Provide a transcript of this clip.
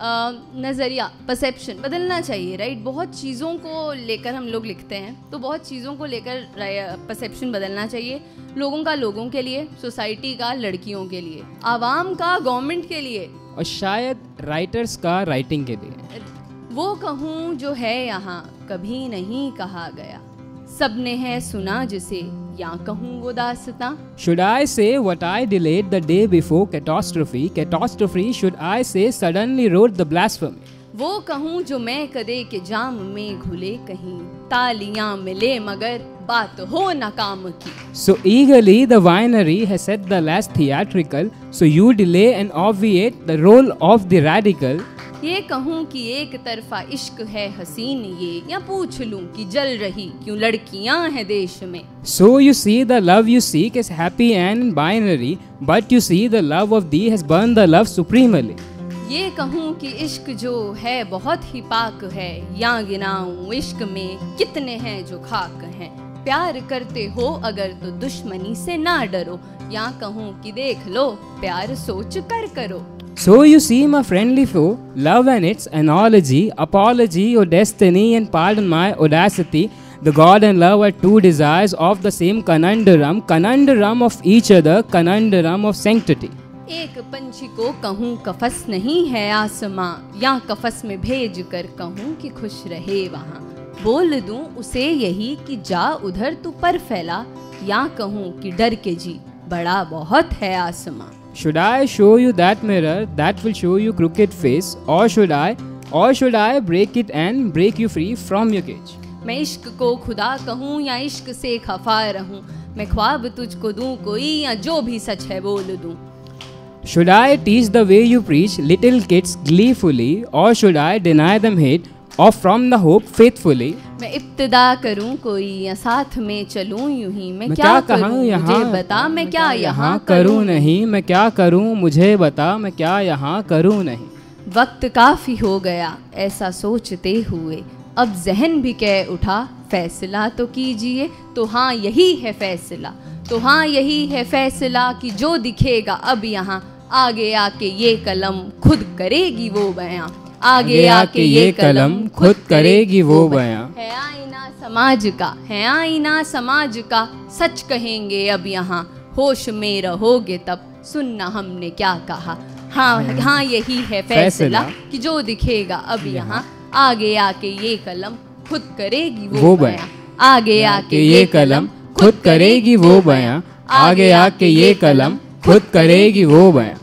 नज़रिया परसेप्शन बदलना चाहिए राइट बहुत चीज़ों को लेकर हम लोग लिखते हैं तो बहुत चीज़ों को लेकर परसेप्शन बदलना चाहिए लोगों का लोगों के लिए सोसाइटी का लड़कियों के लिए आवाम का गवर्नमेंट के लिए। और शायद राइटर्स का राइटिंग के लिए। वो कहूँ जो है यहाँ कभी नहीं कहा गया। सबने है सुना जिसे या कहूँ वो दास्ता should I say what I delete the day before catastrophe catastrophe should I say suddenly road the ब्लास्फम वो कहूँ जो मैं कदे के जाम में घुले कहीं। तालियाँ मिले मगर बात हो नाकाम की। So eagerly दाइनरी winery set the last theatrical so you delay and obviate the role of the radical ये कहूँ कि एक तरफा इश्क है हसीन ये या पूछ लूँ कि जल रही क्यों लड़कियाँ हैं देश में? So you see the love you seek is happy and binary, but you see the love of thee has burned the love supremely. ये कहूँ कि इश्क जो है बहुत ही पाक है या गिनाऊं इश्क में कितने हैं जो खाक हैं। प्यार करते हो अगर तो दुश्मनी से ना डरो या कहूँ कि देख लो प्यार सोच कर करो। So you see, my friendly foe, love and its analogy, apology or destiny, and pardon my audacity. The God and love are two desires of the same conundrum, conundrum of each other, conundrum of sanctity. एक पंछी को कहूँ कफस नहीं है आसमां या कफस में भेज कर कहूँ कि खुश रहे वहाँ बोल दूँ उसे यही कि जा उधर तू पर फैला या कहूँ कि डर के जी बड़ा बहुत है आसमां। Should I show you that mirror that will show you cricket face और शुड आई और should I break it and break you free from your cage मैं इश्क को खुदा कहूँ या इश्क से खफा रहूँ मैं ख्वाब तुझको दूँ कोई या जो भी सच है बोल दूँ। Should I teach the way you preach little kids gleefully or should I deny them hate or from the hope faithfully? मैं इब्तदा करूँ कोई या साथ में चलूँ यूँ ही मैं, मैं क्या, क्या करूँ? मुझे बता मैं क्या यहाँ करूँ नहीं? मैं क्या करूँ? मुझे बता मैं क्या यहाँ करूँ नहीं? वक्त काफ़ी हो गया ऐसा सोचते हुए। अब जहन भी कह उठा फैसला तो कीजिए। तो हाँ यही है फैसला। तो हाँ यही है फैसला कि जो दिखेगा अब यहाँ आगे आके ये कलम खुद करेगी वो बयां। आगे आके ये कलम खुद करेगी वो बयां। है आईना समाज का है आईना समाज का सच कहेंगे अब यहाँ होश में रहोगे तब सुनना हमने क्या कहा। हाँ हाँ। यही है फैसला। कि जो दिखेगा अब यहाँ। आगे आके ये कलम खुद करेगी वो बयां। आगे आके ये कलम खुद करेगी वो बयां। आगे आके ये कलम खुद करेगी वो बयां।